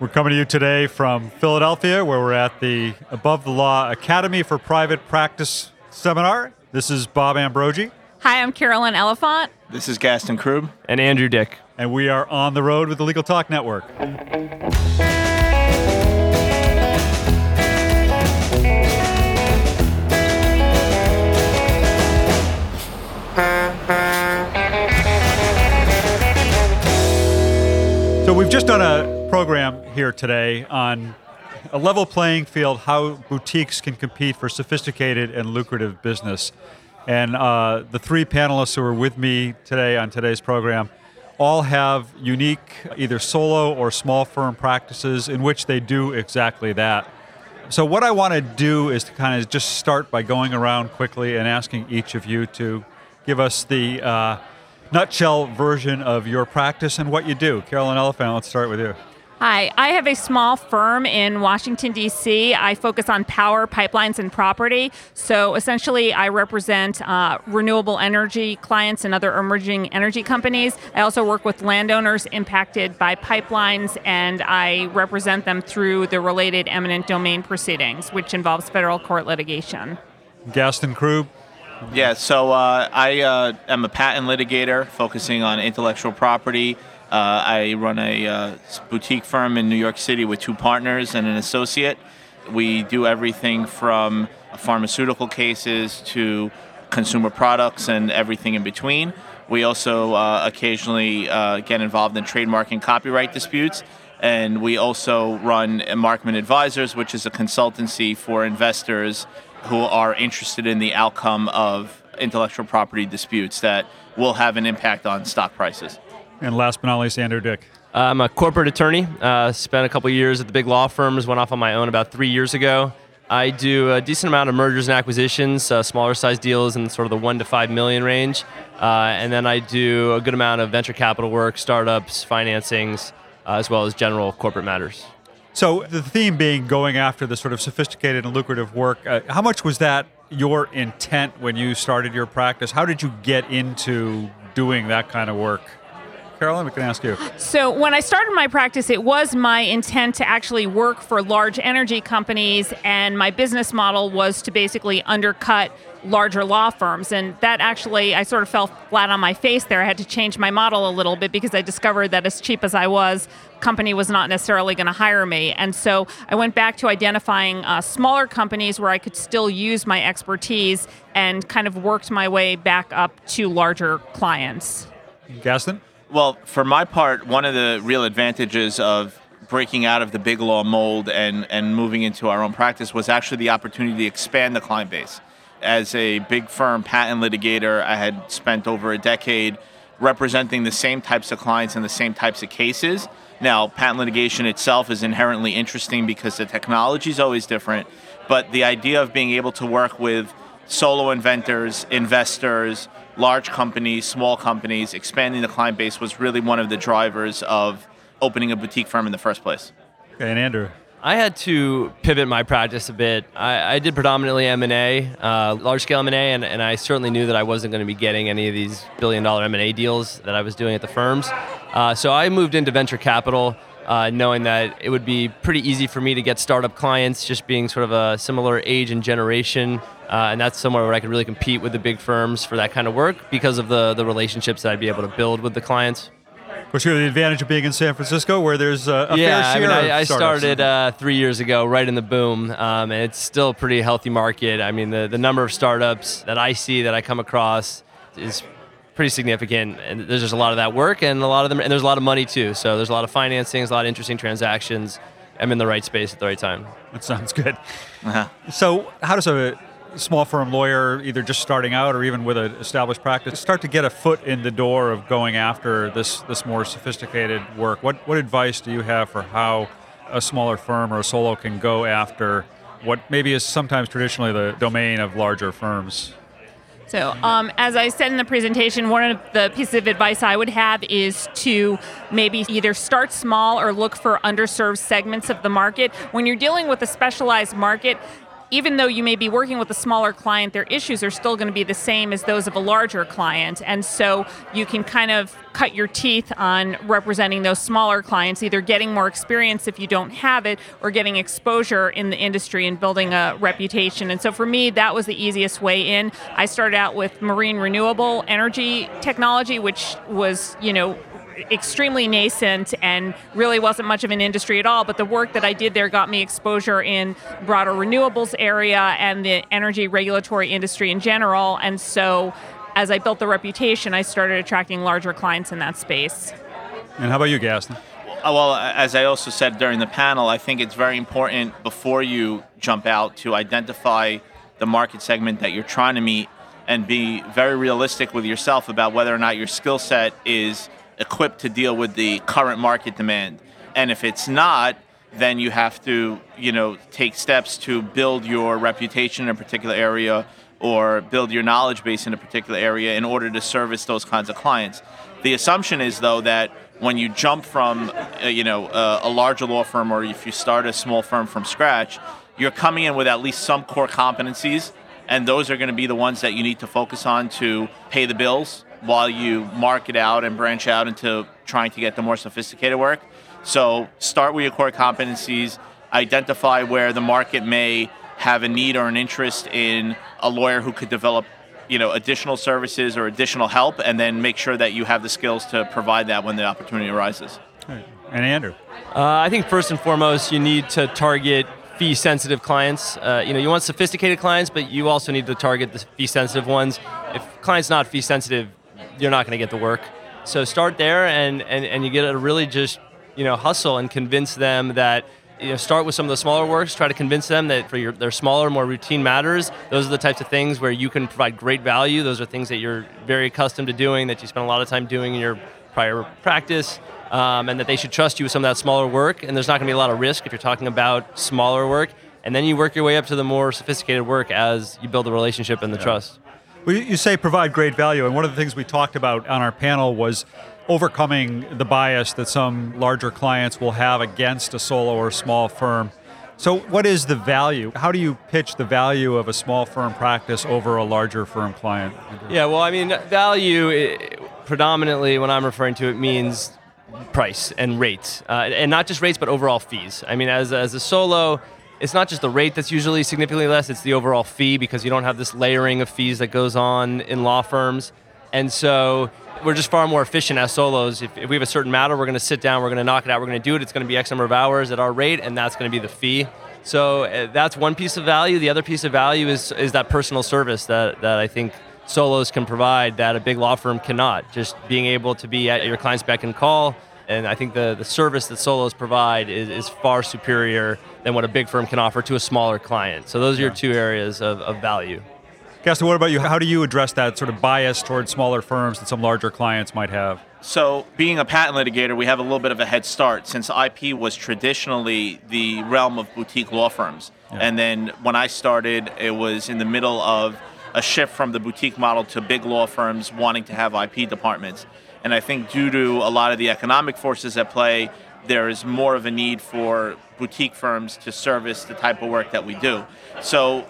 We're coming to you today from Philadelphia, where we're at the Above the Law Academy for Private Practice seminar. This is Bob Ambrogi, Hi, I'm Carolyn Elefant. This is Gaston Kroub. and Andrew Dick. and we are on the road with the Legal Talk Network. So we've just done a program here today on a level playing field, how boutiques can compete for sophisticated and lucrative business. And uh, the three panelists who are with me today on today's program all have unique, either solo or small firm practices in which they do exactly that. So, what I want to do is to kind of just start by going around quickly and asking each of you to give us the uh, nutshell version of your practice and what you do. Carolyn Elefant, let's start with you. Hi, I have a small firm in Washington, D.C. I focus on power, pipelines, and property. So essentially, I represent uh, renewable energy clients and other emerging energy companies. I also work with landowners impacted by pipelines, and I represent them through the related eminent domain proceedings, which involves federal court litigation. Gaston Kroub, Yeah, so uh, I uh, am a patent litigator focusing on intellectual property. Uh, I run a uh, boutique firm in New York City with two partners and an associate. We do everything from pharmaceutical cases to consumer products and everything in between. We also uh, occasionally uh, get involved in trademark and copyright disputes. And we also run Markman Advisors, which is a consultancy for investors who are interested in the outcome of intellectual property disputes that will have an impact on stock prices. And last but not least, Andrew Dick. I'm a corporate attorney. Uh, spent a couple years at the big law firms. Went off on my own about three years ago. I do a decent amount of mergers and acquisitions, uh, smaller size deals in sort of the one to five million range, uh, and then I do a good amount of venture capital work, startups, financings, uh, as well as general corporate matters. So the theme being going after the sort of sophisticated and lucrative work. Uh, how much was that your intent when you started your practice? How did you get into doing that kind of work? Carolyn, we can ask you. So, when I started my practice, it was my intent to actually work for large energy companies, and my business model was to basically undercut larger law firms. And that actually, I sort of fell flat on my face there. I had to change my model a little bit because I discovered that as cheap as I was, company was not necessarily going to hire me. And so I went back to identifying uh, smaller companies where I could still use my expertise and kind of worked my way back up to larger clients. Gaston? Well, for my part, one of the real advantages of breaking out of the big law mold and, and moving into our own practice was actually the opportunity to expand the client base. As a big firm patent litigator, I had spent over a decade representing the same types of clients and the same types of cases. Now, patent litigation itself is inherently interesting because the technology is always different, but the idea of being able to work with solo inventors, investors, large companies, small companies, expanding the client base was really one of the drivers of opening a boutique firm in the first place. And Andrew. I had to pivot my practice a bit. I, I did predominantly M&A, uh, large-scale M&A, and, and I certainly knew that I wasn't going to be getting any of these billion-dollar M&A deals that I was doing at the firms. Uh, so I moved into venture capital, uh, knowing that it would be pretty easy for me to get startup clients, just being sort of a similar age and generation, uh, and that's somewhere where I could really compete with the big firms for that kind of work because of the the relationships that I'd be able to build with the clients. Of course, you have the advantage of being in San Francisco, where there's uh, a yeah, fair I share mean, I, I started uh, three years ago, right in the boom, um, and it's still a pretty healthy market. I mean, the, the number of startups that I see that I come across is pretty significant, and there's just a lot of that work, and a lot of them, and there's a lot of money too. So there's a lot of financing, a lot of interesting transactions. I'm in the right space at the right time. That sounds good. Uh-huh. So, how does a small firm lawyer, either just starting out or even with an established practice, start to get a foot in the door of going after this this more sophisticated work? What what advice do you have for how a smaller firm or a solo can go after what maybe is sometimes traditionally the domain of larger firms? So, um, as I said in the presentation, one of the pieces of advice I would have is to maybe either start small or look for underserved segments of the market. When you're dealing with a specialized market, even though you may be working with a smaller client, their issues are still going to be the same as those of a larger client. And so you can kind of cut your teeth on representing those smaller clients, either getting more experience if you don't have it, or getting exposure in the industry and building a reputation. And so for me, that was the easiest way in. I started out with marine renewable energy technology, which was, you know, extremely nascent and really wasn't much of an industry at all. But the work that I did there got me exposure in broader renewables area and the energy regulatory industry in general. And so as I built the reputation, I started attracting larger clients in that space. And how about you, Gaston? Uh, well, as I also said during the panel, I think it's very important before you jump out to identify the market segment that you're trying to meet and be very realistic with yourself about whether or not your skill set is equipped to deal with the current market demand. And if it's not, then you have to, you know, take steps to build your reputation in a particular area or build your knowledge base in a particular area in order to service those kinds of clients. The assumption is though that when you jump from, uh, you know, uh, a larger law firm or if you start a small firm from scratch, you're coming in with at least some core competencies and those are going to be the ones that you need to focus on to pay the bills while you market out and branch out into trying to get the more sophisticated work. So start with your core competencies, identify where the market may have a need or an interest in a lawyer who could develop you know additional services or additional help and then make sure that you have the skills to provide that when the opportunity arises. And andrew? Uh, i think first and foremost you need to target fee sensitive clients. Uh, you know you want sophisticated clients but you also need to target the fee sensitive ones. If clients not fee sensitive you're not going to get the work. So start there, and, and, and you get to really just you know hustle and convince them that you know start with some of the smaller works. Try to convince them that for your their smaller, more routine matters, those are the types of things where you can provide great value. Those are things that you're very accustomed to doing, that you spend a lot of time doing in your prior practice. Um, and that they should trust you with some of that smaller work. And there's not going to be a lot of risk if you're talking about smaller work. And then you work your way up to the more sophisticated work as you build the relationship and the yeah. trust. Well, you say provide great value, and one of the things we talked about on our panel was overcoming the bias that some larger clients will have against a solo or small firm. So, what is the value? How do you pitch the value of a small firm practice over a larger firm client? Yeah, well, I mean, value it, predominantly, when I'm referring to it, means price and rates, uh, and not just rates, but overall fees. I mean, as, as a solo, it's not just the rate that's usually significantly less, it's the overall fee because you don't have this layering of fees that goes on in law firms. And so we're just far more efficient as solos. If, if we have a certain matter, we're going to sit down, we're going to knock it out, we're going to do it. It's going to be X number of hours at our rate, and that's going to be the fee. So uh, that's one piece of value. The other piece of value is, is that personal service that, that I think solos can provide that a big law firm cannot. Just being able to be at your client's beck and call, and I think the, the service that solos provide is, is far superior than what a big firm can offer to a smaller client. So those are yeah. your two areas of, of value. Gaston, what about you? How do you address that sort of bias towards smaller firms that some larger clients might have? So, being a patent litigator, we have a little bit of a head start since IP was traditionally the realm of boutique law firms. Yeah. And then when I started, it was in the middle of a shift from the boutique model to big law firms wanting to have IP departments. And I think due to a lot of the economic forces at play, there is more of a need for boutique firms to service the type of work that we do. So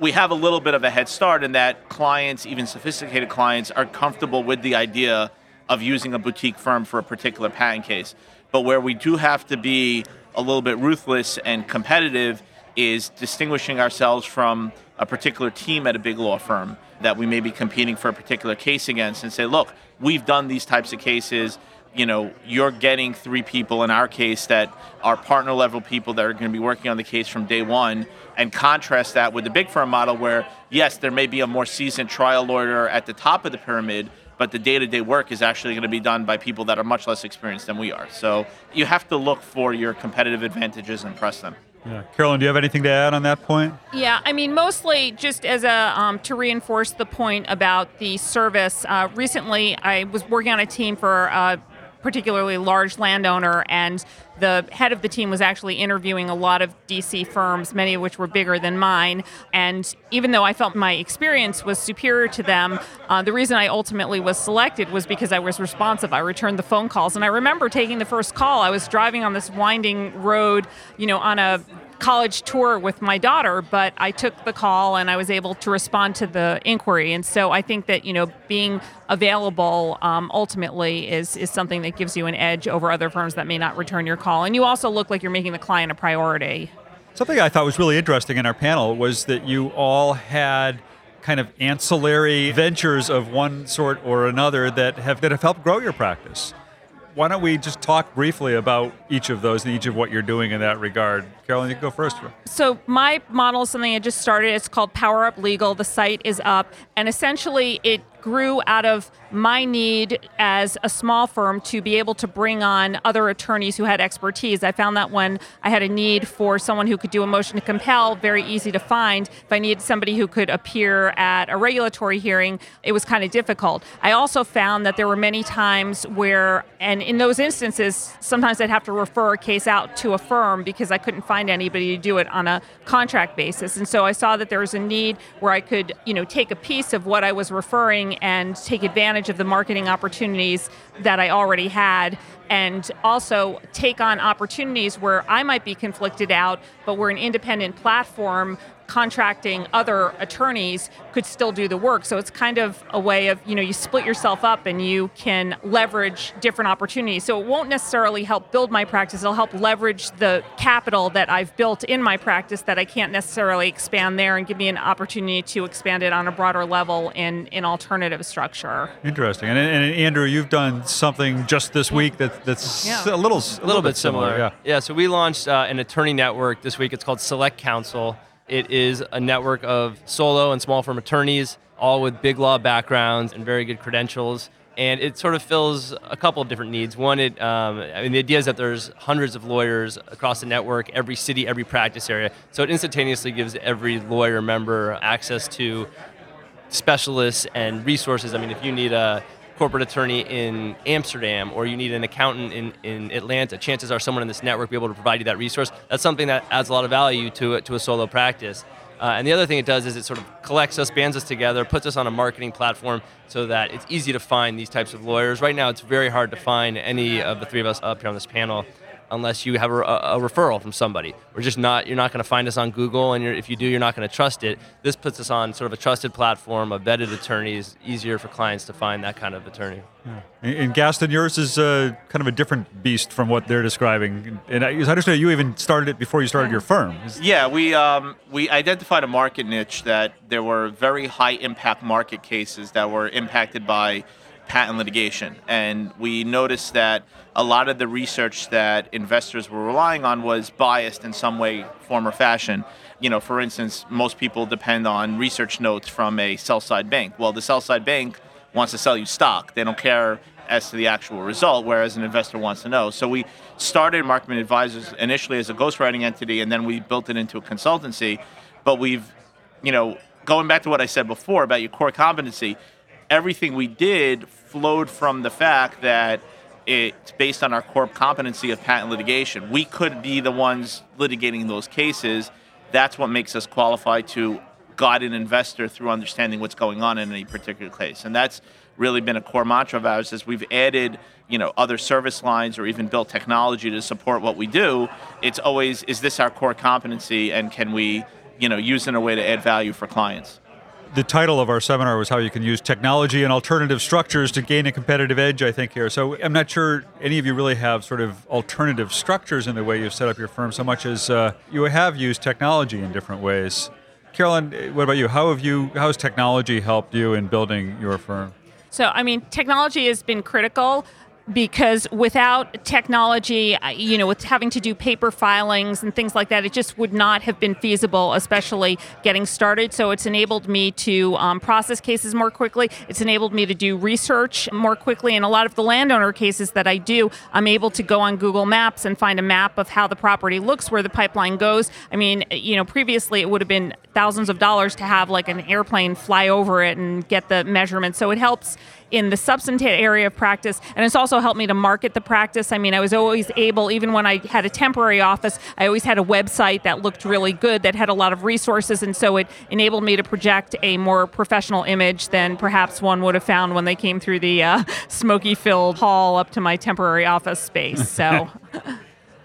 we have a little bit of a head start in that clients, even sophisticated clients, are comfortable with the idea of using a boutique firm for a particular patent case. But where we do have to be a little bit ruthless and competitive is distinguishing ourselves from a particular team at a big law firm that we may be competing for a particular case against and say, look, we've done these types of cases. You know, you're getting three people in our case that are partner level people that are going to be working on the case from day one, and contrast that with the big firm model where, yes, there may be a more seasoned trial lawyer at the top of the pyramid, but the day to day work is actually going to be done by people that are much less experienced than we are. So you have to look for your competitive advantages and press them. Yeah. Carolyn, do you have anything to add on that point? Yeah, I mean, mostly just as a um, to reinforce the point about the service. Uh, recently, I was working on a team for a particularly large landowner, and the head of the team was actually interviewing a lot of DC firms, many of which were bigger than mine. And even though I felt my experience was superior to them, uh, the reason I ultimately was selected was because I was responsive. I returned the phone calls. And I remember taking the first call. I was driving on this winding road, you know, on a college tour with my daughter, but I took the call and I was able to respond to the inquiry. And so I think that you know being available um, ultimately is is something that gives you an edge over other firms that may not return your call. And you also look like you're making the client a priority. Something I thought was really interesting in our panel was that you all had kind of ancillary ventures of one sort or another that have that have helped grow your practice. Why don't we just talk briefly about each of those and each of what you're doing in that regard? Carolyn, you can go first. So my model is something I just started. It's called Power Up Legal. The site is up, and essentially it grew out of my need as a small firm to be able to bring on other attorneys who had expertise. I found that when I had a need for someone who could do a motion to compel, very easy to find. If I needed somebody who could appear at a regulatory hearing, it was kind of difficult. I also found that there were many times where, and in those instances, sometimes I'd have to refer a case out to a firm because I couldn't find anybody to do it on a contract basis. And so I saw that there was a need where I could, you know, take a piece of what I was referring and take advantage of the marketing opportunities that I already had and also take on opportunities where I might be conflicted out, but we're an independent platform contracting other attorneys could still do the work. So it's kind of a way of, you know, you split yourself up and you can leverage different opportunities. So it won't necessarily help build my practice, it'll help leverage the capital that I've built in my practice that I can't necessarily expand there and give me an opportunity to expand it on a broader level in, in alternative structure. Interesting. And, and Andrew, you've done something just this week that, that's yeah. a little, a little, little bit similar. similar. Yeah. yeah, so we launched uh, an attorney network this week. It's called Select Counsel. It is a network of solo and small firm attorneys, all with big law backgrounds and very good credentials. And it sort of fills a couple of different needs. One, it, um, I mean, the idea is that there's hundreds of lawyers across the network, every city, every practice area. So it instantaneously gives every lawyer member access to specialists and resources. I mean, if you need a corporate attorney in Amsterdam or you need an accountant in, in Atlanta, chances are someone in this network will be able to provide you that resource. That's something that adds a lot of value to, it, to a solo practice. Uh, and the other thing it does is it sort of collects us, bands us together, puts us on a marketing platform so that it's easy to find these types of lawyers. Right now, it's very hard to find any of the three of us up here on this panel unless you have a, a, referral from somebody. We're just not, you're not going to find us on Google, and if you do, you're not going to trust it. This puts us on sort of a trusted platform of vetted attorneys, easier for clients to find that kind of attorney. Yeah. And Gaston, yours is uh, kind of a different beast from what they're describing. And I understand you even started it before you started your firm. Yeah, we um, we identified a market niche that there were very high impact market cases that were impacted by patent litigation. And we noticed that a lot of the research that investors were relying on was biased in some way, form, or fashion. You know, for instance, most people depend on research notes from a sell side bank. Well, the sell side bank wants to sell you stock, they don't care as to the actual result, whereas an investor wants to know. So we started Markman Advisors initially as a ghostwriting entity, and then we built it into a consultancy. But we've, you know, going back to what I said before about your core competency, everything we did flowed from the fact that it's based on our core competency of patent litigation. We could be the ones litigating those cases. That's what makes us qualified to guide an investor through understanding what's going on in any particular case. And that's really been a core mantra of ours as we've added, you know, other service lines or even built technology to support what we do. It's always, is this our core competency and can we, you know, use in a way to add value for clients? The title of our seminar was how you can use technology and alternative structures to gain a competitive edge, I think, here. So I'm not sure any of you really have sort of alternative structures in the way you've set up your firm so much as uh, you have used technology in different ways. Carolyn, what about you? How have you, how has technology helped you in building your firm? So, I mean, technology has been critical because without technology, you know, with having to do paper filings and things like that, it just would not have been feasible, especially getting started. So it's enabled me to um, process cases more quickly. It's enabled me to do research more quickly. And a lot of the landowner cases that I do, I'm able to go on Google Maps and find a map of how the property looks, where the pipeline goes. I mean, you know, previously it would have been thousands of dollars to have like an airplane fly over it and get the measurements. So it helps in the substantive area of practice, and it's also helped me to market the practice. I mean, I was always able, even when I had a temporary office, I always had a website that looked really good, that had a lot of resources, and so it enabled me to project a more professional image than perhaps one would have found when they came through the uh, smoky filled hall up to my temporary office space. So.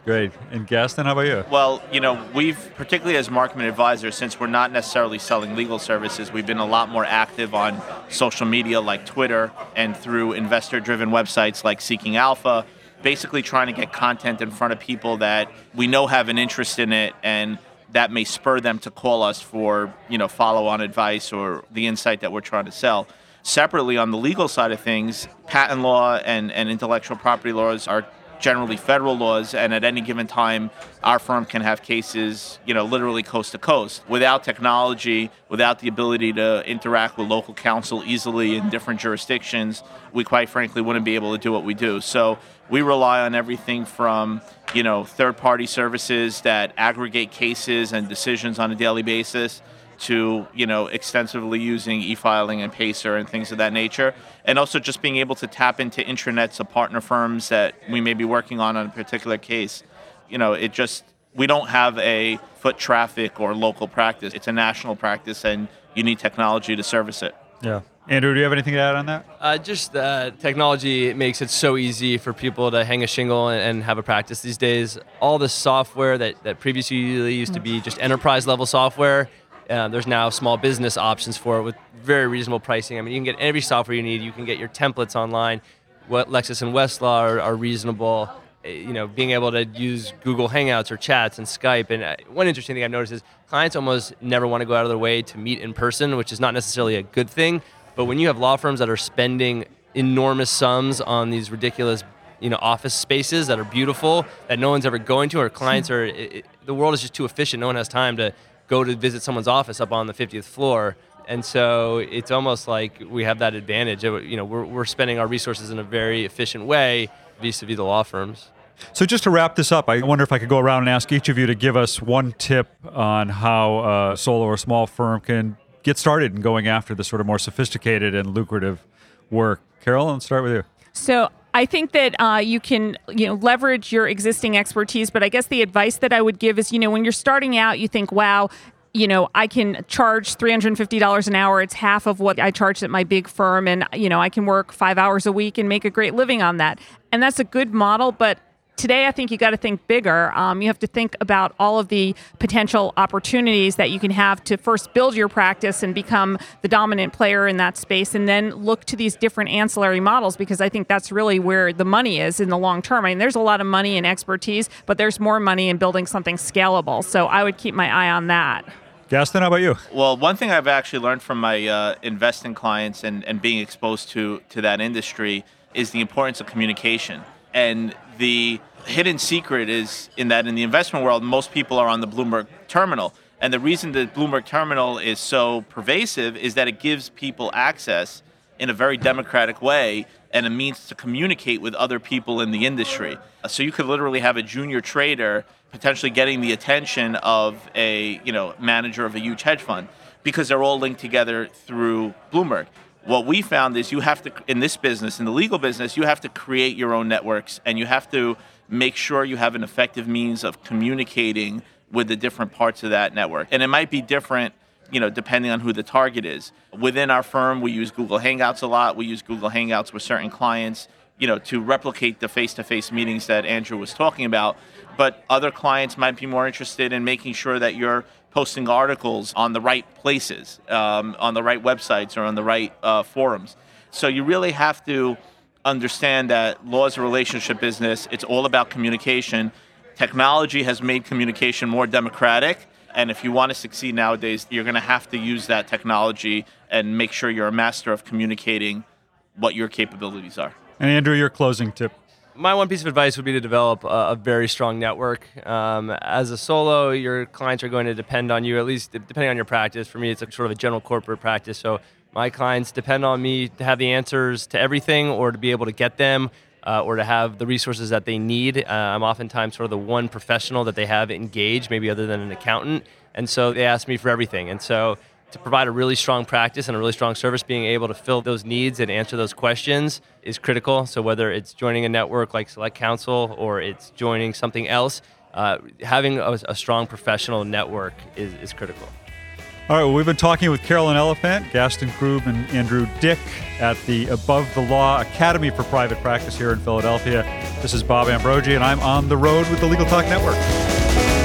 Great. And Gaston, how about you? Well, you know, we've, particularly as Markman advisors, since we're not necessarily selling legal services, we've been a lot more active on social media like Twitter and through investor driven websites like Seeking Alpha, basically trying to get content in front of people that we know have an interest in it and that may spur them to call us for, you know, follow on advice or the insight that we're trying to sell. Separately, on the legal side of things, patent law and, and intellectual property laws are generally federal laws, and at any given time, our firm can have cases, you know, literally coast to coast. Without technology, without the ability to interact with local counsel easily in different jurisdictions, we quite frankly wouldn't be able to do what we do. So we rely on everything from, you know, third-party services that aggregate cases and decisions on a daily basis to you know extensively using e-filing and pacer and things of that nature. And also just being able to tap into intranets of partner firms that we may be working on on a particular case. You know it just we don't have a foot traffic or local practice. It's a national practice and you need technology to service it. Yeah. Andrew, do you have anything to add on that? Uh, just that technology makes it so easy for people to hang a shingle and, and, have a practice these days. All the software that, that previously used to be just enterprise level software uh, there's now small business options for it with very reasonable pricing. I mean, you can get every software you need. You can get your templates online. What Lexis and Westlaw are, are reasonable. Uh, you know, being able to use Google Hangouts or chats and Skype. And uh, one interesting thing I've noticed is clients almost never want to go out of their way to meet in person, which is not necessarily a good thing. But when you have law firms that are spending enormous sums on these ridiculous you know office spaces that are beautiful that no one's ever going to or clients are it, the world is just too efficient no one has time to go to visit someone's office up on the 50th floor. And so it's almost like we have that advantage. You know, we're, we're spending our resources in a very efficient way vis-a-vis the law firms. So just to wrap this up, I wonder if I could go around and ask each of you to give us one tip on how a solo or small firm can get started in going after the sort of more sophisticated and lucrative work. Carol, let's start with you. So I think that uh, you can, you know, leverage your existing expertise. But I guess the advice that I would give is, you know, when you're starting out, you think, wow, you know, I can charge $350 an hour. It's half of what I charge at my big firm. And, you know, I can work five hours a week and make a great living on that. And that's a good model. But today I think you got to think bigger. Um, you have to think about all of the potential opportunities that you can have to first build your practice and become the dominant player in that space, and then look to these different ancillary models because I think that's really where the money is in the long term. I mean, there's a lot of money in expertise, but there's more money in building something scalable. So I would keep my eye on that. Gaston, how about you? Well, one thing I've actually learned from my uh, investing clients and, and being exposed to to that industry is the importance of communication and the hidden secret is in that in the investment world, most people are on the Bloomberg terminal. And the reason the Bloomberg terminal is so pervasive is that it gives people access in a very democratic way and a means to communicate with other people in the industry. Uh, so you could literally have a junior trader potentially getting the attention of a you know manager of a huge hedge fund because they're all linked together through Bloomberg what we found is you have to in this business in the legal business you have to create your own networks and you have to make sure you have an effective means of communicating with the different parts of that network. And it might be different you know depending on who the target is. Within our firm we use google hangouts a lot. We use google hangouts with certain clients you know to replicate the face-to-face meetings that andrew was talking about. But other clients might be more interested in making sure that you're posting articles on the right places, um, on the right websites, or on the right uh, forums. So you really have to understand that law is a relationship business. It's all about communication. Technology has made communication more democratic. And if you want to succeed nowadays, you're going to have to use that technology and make sure you're a master of communicating what your capabilities are. And Andrew, your closing tip my one piece of advice would be to develop a, a very strong network. Um, as a solo, your clients are going to depend on you, at least depending on your practice. For me, it's a sort of a general corporate practice. So my clients depend on me to have the answers to everything or to be able to get them. Uh, or to have the resources that they need. Uh, I'm oftentimes sort of the one professional that they have engaged, maybe other than an accountant. And so they ask me for everything. And so to provide a really strong practice and a really strong service, being able to fill those needs and answer those questions is critical. So whether it's joining a network like Select Counsel or it's joining something else, uh, having a, a, strong professional network is, is critical. All right, well, we've been talking with Carolyn Elefant, Gaston Kroub, and Andrew Dick at the Above the Law Academy for Private Practice here in Philadelphia. This is Bob Ambrogi, and I'm on the road with the Legal Talk Network.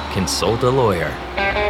consult a lawyer.